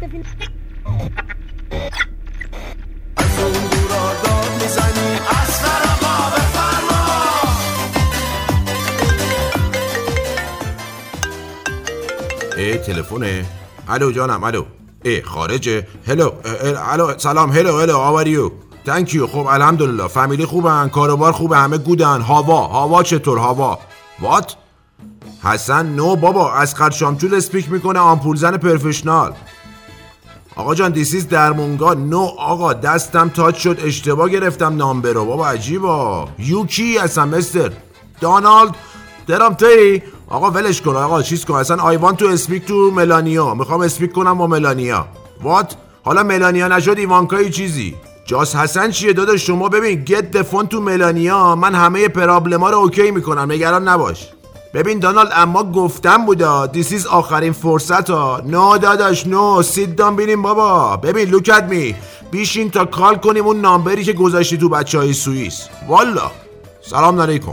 ای تلفونه الو جانم الو. ای خارجه هلو الو سلام. هلو هلو آوریو تانک یو خب الحمدلله. فامیلی خوبن کاروبار خوبه همه گودن. هوا هوا چطور؟ هوا وات حسن نو بابا از شامچول اسپیک می‌کنه آمپول زن پرفشنال. آقا جان دیسیز درمونگا. نو آقا دستم تاچ شد اشتباه گرفتم نامبر رو بابا عجیبا. یوکی هستم مستر. دانالد درام تی. آقا ولش کن آقا چیز کن. اصلا آیوان تو اسپیک تو ملانیا. می‌خوام اسپیک کنم با ملانیا. وات حالا ملانیا نشد ایوانکای چیزی. جاس حسن چیه داداش؟ شما ببین گت دفون تو ملانیا. من همه پرابلما رو اوکی می‌کنم. نگران نباش. ببین دانالد اما گفتم بودا. دیسیز آخرین فرصت ها نو داداش نو سید دام بینیم بابا. ببین لوکت می بیشین تا کال کنیم اون نامبری که گذاشتی تو بچه های سوئیس. والا. سلام علیکم.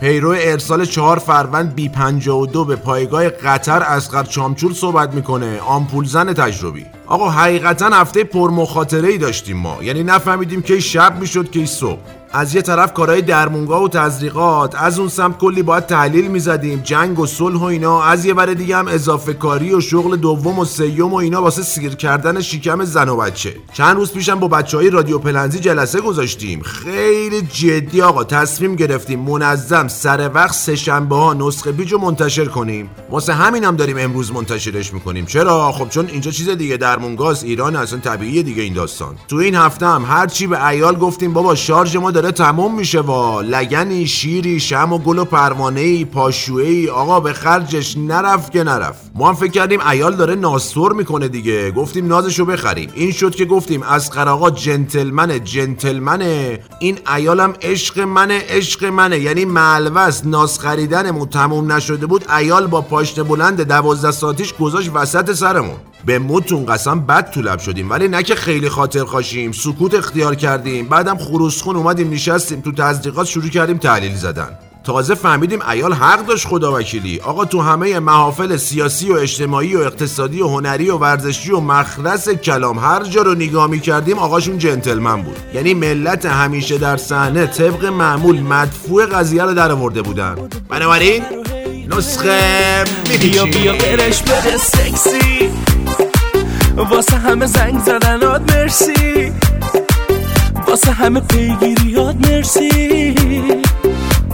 پیرو ارسال چهار فروند بی 52 به پایگاه قطر اسقر چامچول صحبت می‌کنه. آمپول زن تجربی. آقا حقیقتا هفته پرمخاطره ای داشتیم ما. یعنی نفهمیدیم که شب می‌شد که صبح. از یه طرف کارهای درمونگاه و تزریقات از اون سمت کلی باید تحلیل می‌زدیم جنگ و صلح و اینا. از یه بر دیگه هم اضافه کاری و شغل دوم و سیوم و اینا واسه سیر کردن شیکم زن و بچه. چند روز پیشم با بچه های رادیو پلنزی جلسه گذاشتیم. خیلی جدی آقا تصمیم گرفتیم منظم سر وقت سه شنبه ها نسخه پیچو منتشر کنیم. واسه همین هم داریم امروز منتشرش می‌کنیم. چرا؟ خب چون اینجا چیز دیگه درمونگاه ایران اصلا طبیعیه دیگه این داستان. تو این هفته هم هر چی به عیال گفتیم بابا شارژ ما داره تموم میشه وا. لگنی شیری شمع و گل و پروانه ای پاشویه ای آقا به خرجش نرفت که نرفت. ما هم فکر کردیم عیال داره ناستور می‌کنه دیگه. گفتیم نازشو بخریم. این شد که گفتیم از آقا جنتلمنه جنتلمنه. این ایالم عشق منه عشق منه. یعنی ملوس ناز خریدنمون تموم نشده بود. ایال با پاشنه بلند دوازده ساعتیش گذاشت وسط سرمون. به متون قسم بد طولب شدیم. ولی نه که خیلی خاطر خاشیم. سکوت اختیار کردیم. بعدم خروسخون اومدیم نشستیم. تو تزریقات شروع کردیم تحلیل زدن. تازه فهمیدیم ایال حق داشت خدا وکیلی. آقا تو همه محافل سیاسی و اجتماعی و اقتصادی و هنری و ورزشی و مخلص کلام هر جا رو نگاه می کردیم آقاشون جنتلمن بود. یعنی ملت همیشه در صحنه طبق معمول مدفوع قضیه رو در آورده بودن. بنابراین نسخه بیا بیا برش بده سکسی. واسه همه زنگ زدنات مرسی. واسه همه پیگیریات مرسی.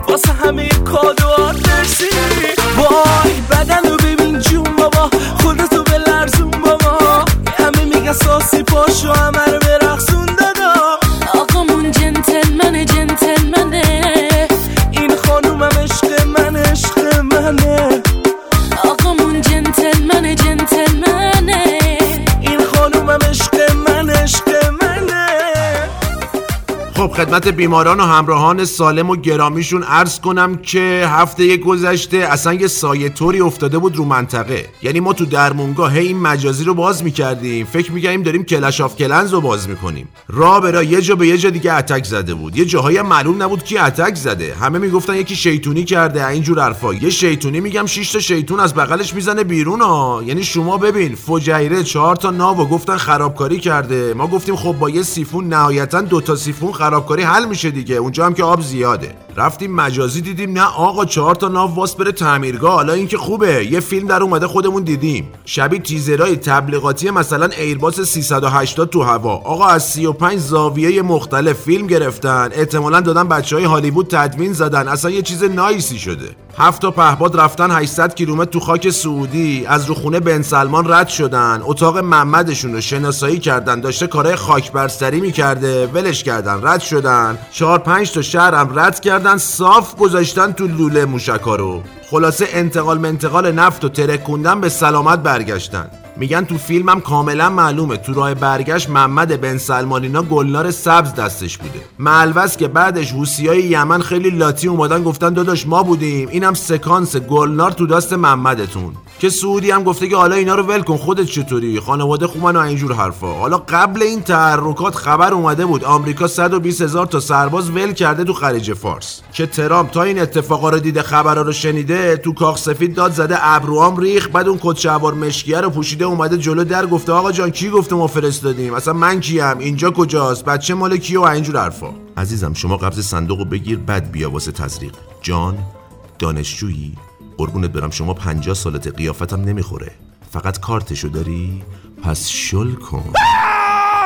واسه همه کادوات مرسی. وای خدمت بیماران و همراهان سالم و گرامیشون عرض کنم که هفته گذشته اصلا یه سایه طوری افتاده بود رو منطقه. یعنی ما تو درمونگاه هی این مجازی رو باز می‌کردیم. فکر می‌کردیم داریم Clash of Clans رو باز می‌کنیم. را به یه جا به یه جا دیگه attack زده بود. یه جاهایی معلوم نبود کی attack زده. همه می‌گفتن یکی شیطونی کرده. اینجور حرفا. یه شیطونی میگم 6 تا شیطون از بغلش می‌زنه بیرون ها. یعنی شما ببین فجیره چهار تا ناو گفتن خرابکاری کرده. ما گفتیم خب با یه سیفون نهایتا دو تا سیفون خرابکاری حل میشه دیگه. اونجا هم که آب زیاده. رفتیم مجازی دیدیم نه آقا چهار تا ناو واس بره تعمیرگاه. حالا این که خوبه. یه فیلم در اومده خودمون دیدیم. شبیه تیزرهای تبلیغاتی مثلا ایرباس 380 تو هوا. آقا از 35 زاویه مختلف فیلم گرفتن. احتمالا دادن بچه های هالیوود تدوین زدن. اصلا یه چیز نایسی شده. هفت تا پهباد رفتن 800 کیلومتر تو خاک سعودی. از رو خونه بن سلمان رد شدن. اتاق محمدشون رو شناسایی کردن. داشته کارهای خاک برسری می‌کرده. ولش کردن. رد شدن. چهار پنج تا شهر هم رد کردن. صاف گذاشتن تو لوله موشکا رو. خلاصه انتقال منتقال نفت و ترکوندن به سلامت برگشتن. میگن تو فیلمم کاملا معلومه. تو راه برگشت محمد بن سلمانینا گلنار سبز دستش بوده. ملوس که بعدش های یمن خیلی لاتی اومدن گفتن داداش ما بودیم. اینم سکانس گلنار تو دست محمدتون. که سعودی هم گفته که حالا اینا رو ول کن خودت چطوری؟ خانواده خوبن و اینجور حرفا. حالا قبل این تحرکات خبر اومده بود آمریکا 120 هزار تا سرباز ول کرده تو خلیج فارس. که ترامپ تا این اتفاقا رو دیده خبرها رو شنیده تو کاخ سفید داد زده ابروام ریخ بعد اون کت مشکیه رو پوشیده اومده جلو در گفته آقا جان کی گفته ما فرستادیم؟ اصلا من کیم؟ اینجا کجاست؟ بچه مال کیه و اینجور حرفا. عزیزم شما قبض صندوق بگیر بعد بیا واسه تزریق. جان دانشجویی؟ قربونت برم شما پنجاه سالت قیافتم نمی‌خوره. فقط کارتشو داری؟ پس شل کن.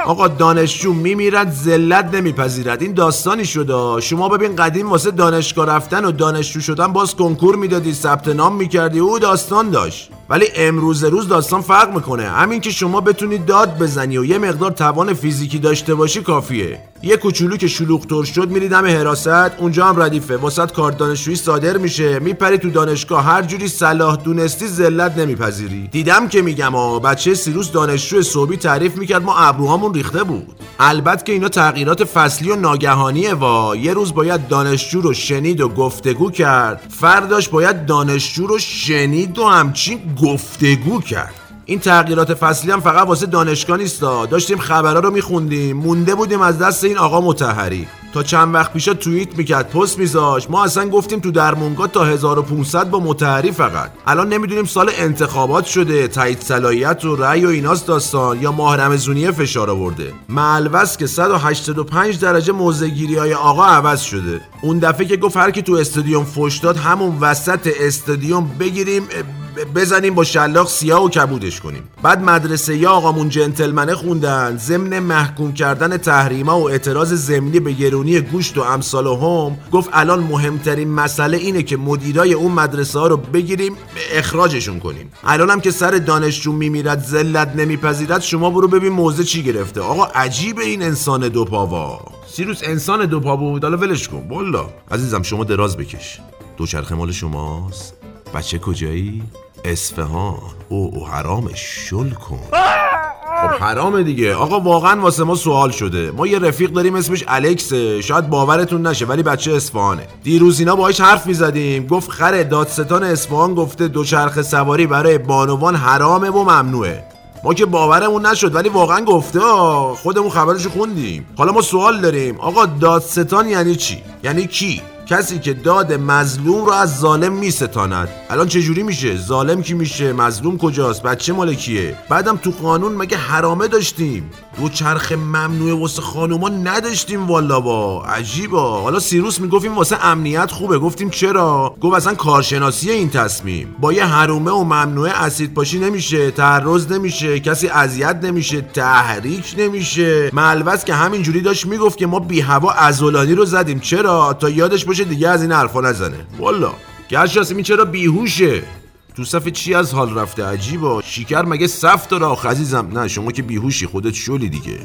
آقا دانشجو میمیرد ذلت نمیپذیرد. این داستانی شده. شما ببین قدیم واسه دانشگاه رفتن و دانشجو شدن باز کنکور می‌دادی ثبت نام می‌کردی او داستان داشت. ولی امروز روز داستان فرق می‌کنه. همین که شما بتونی داد بزنی و یه مقدار توان فیزیکی داشته باشی کافیه. یه کوچولو که شلوغ تر شد میری دم حراست اونجا هم ردیفه. واسط کارت دانشجویی صادر میشه. میپری تو دانشگاه هر جوری صلاح دونستی ذلت نمیپذیری. دیدم که میگم آ بچه سیروس دانشجو صوبی تعریف می‌کرد ما ابروهامون ریخته بود. البته که اینا تغییرات فصلی و ناگهانیه وا. یه روز باید دانشجو رو شنید و گفتگو کرد. فرداش باید دانشجو رو شنید و همچین گفتگو کرد. این تغییرات فصلی هم فقط واسه دانشگاه نیستا داشتیم خبرها رو میخوندیم. مونده بودیم از دست این آقا متحری. تا چند وقت پیشا توییت می‌کرد پست میذاش ما اصلا گفتیم تو درمونگا تا 1500 با متحری فقط. الان نمی‌دونیم سال انتخابات شده تایید صلاحیت و رأی و ایناست داستان یا ماه رمزونیه فشار آورده. ملوس که 185 درجه موزگیری های آقا عوض شده. اون دفعه که گفت هر کی تو استادیوم فوش داد همون وسط استادیوم بگیریم بزنیم با شلاق سیاه و کبودش کنیم. بعد مدرسه یا آقامون جنتلمنه خوندن ضمن محکوم کردن تحریما و اعتراض ضمنی به گرونی گوشت و امثال هم گفت الان مهمترین مسئله اینه که مدیرای اون مدرسه ها رو بگیریم اخراجشون کنیم. الان هم که سر دانشجو میمیرد ذلت نمیپذیرد شما برو ببین موزه چی گرفته. آقا عجیب این انسان دو پاوا. سیروس انسان دو پا بود؟ حالا ولش کن. والا عزیزم شما دراز بکش. دوچرخه مال شماست. بچه کجایی؟ اصفهان. او او حرام شل کن. خب حرامه دیگه. آقا واقعا واسه ما سوال شده. ما یه رفیق داریم اسمش الکسه شاید باورتون نشه ولی بچه اصفهانه. دیروز اینا باهاش حرف می‌زدیم. گفت خر دادستان اصفهان گفته دوچرخه سواری برای بانوان حرامه و ممنوعه. ما که باورمون نشد ولی واقعا گفته خودمون خبرشو خوندیم. حالا ما سوال داریم. آقا دادستان یعنی چی؟ یعنی کی؟ کسی که داد مظلوم رو از ظالم میستاند. الان چه جوری میشه؟ ظالم کی میشه؟ مظلوم کجاست؟ بچه مال کیه؟ بعدم تو قانون مگه حرامه داشتیم؟ دو چرخ ممنوع واسه خانوما نداشتیم والا با. عجیبا حالا سیروس می‌گفتیم واسه امنیت خوبه. گفتیم چرا؟ گفت اصلا کارشناسی این تصمیم. با یه حرومه و ممنوع اسید پاشی نمیشه. تعرض نمیشه. کسی اذیت نمیشه. تحریک نمیشه. ملوس که همینجوری داشت می‌گفت که ما بی هوا ازولانی رو زدیم. چرا؟ تا یادش باشه دیگه از این حرفا نزنه. والا گرشاس این چرا بیهوشه. تو صف چی از حال رفته عجیبا؟ شیکر مگه صف داره آخ عزیزم؟ نه شما که بیهوشی خودت شلی دیگه.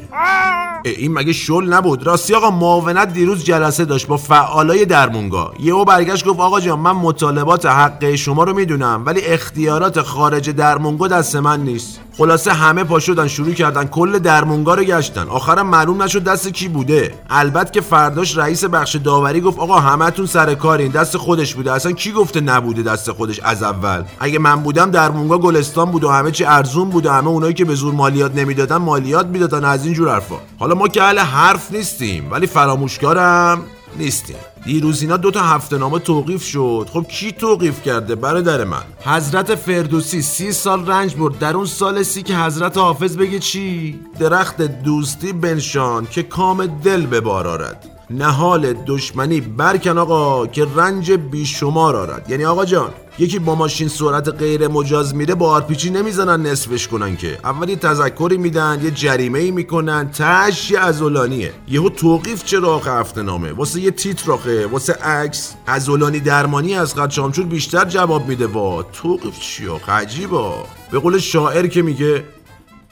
این مگه شل نبود؟ راستی آقا معاونت دیروز جلسه داشت با فعالای درمونگا. یهو برگشت گفت آقا جان من مطالبات حق شما رو می‌دونم ولی اختیارات خارج درمونگا دست من نیست. خلاصه همه پا شدن شروع کردن کل درمونگا رو گشتن. آخرم معلوم نشد دست کی بوده. البته که فرداش رئیس بخش داوری گفت آقا همتون سر کارین دست خودش بوده. اصلا کی گفته نبوده دست خودش از اول؟ اگه من بودم درمونگا گلستان بود و همه چی ارزون بود و همه اونایی که به زور مالیات نمی‌دادن مالیات می‌دادن از این جور حرفا. حالا ما که اهل حرف نیستیم ولی فراموشکارم نیستیم. دیروز اینا دو تا هفته نامه توقیف شد. خب کی توقیف کرده برادر من؟ حضرت فردوسی سی سال رنج برد. در اون سال سی که حضرت حافظ بگه چی؟ درخت دوستی بنشان که کام دل به بار آرد. نهال دشمنی برکن آقا که رنج بیشمار آرد. یعنی آقا جان یکی با ماشین سرعت غیر مجاز میره با آرپیچی نمی‌زنن نصفش کنن که. اول یه تذکری میدن یه جریمه ای می‌کنن تهش یه ازولانیه یهو توقیف چرا آخه هفته نامه؟ واسه یه تیتر آخه واسه عکس. ازولانی درمانی از قد شامچور بیشتر جواب میده. وا توقیف چی آخه؟ عجیبا. به قول شاعر که میگه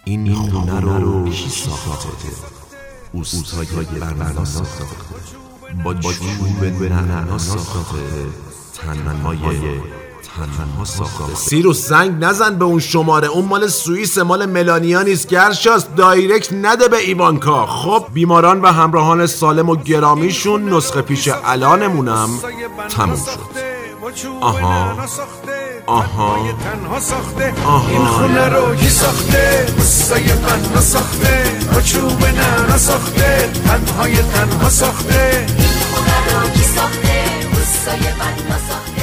این خونه رو کی ساخته؟ اوستای برنامه ساخته. با چوب نعنا ساخته. تنهای تنها ساخته سیروس زنگ نزن به اون شماره. اون مال سوئیس مال ملانیا نیست. گرشاست دایرکت نده به ایوانکا. خب بیماران و همراهان سالم و گرامیشون نسخه پیش الانمونم تموم شد. آها. آها. تنها ساخته این خونه رو کی ساخته قصه من نساخته با چوب نه نساخته تنهای تنها ساخته. این خونه رو کی ساخته قصه من نساخته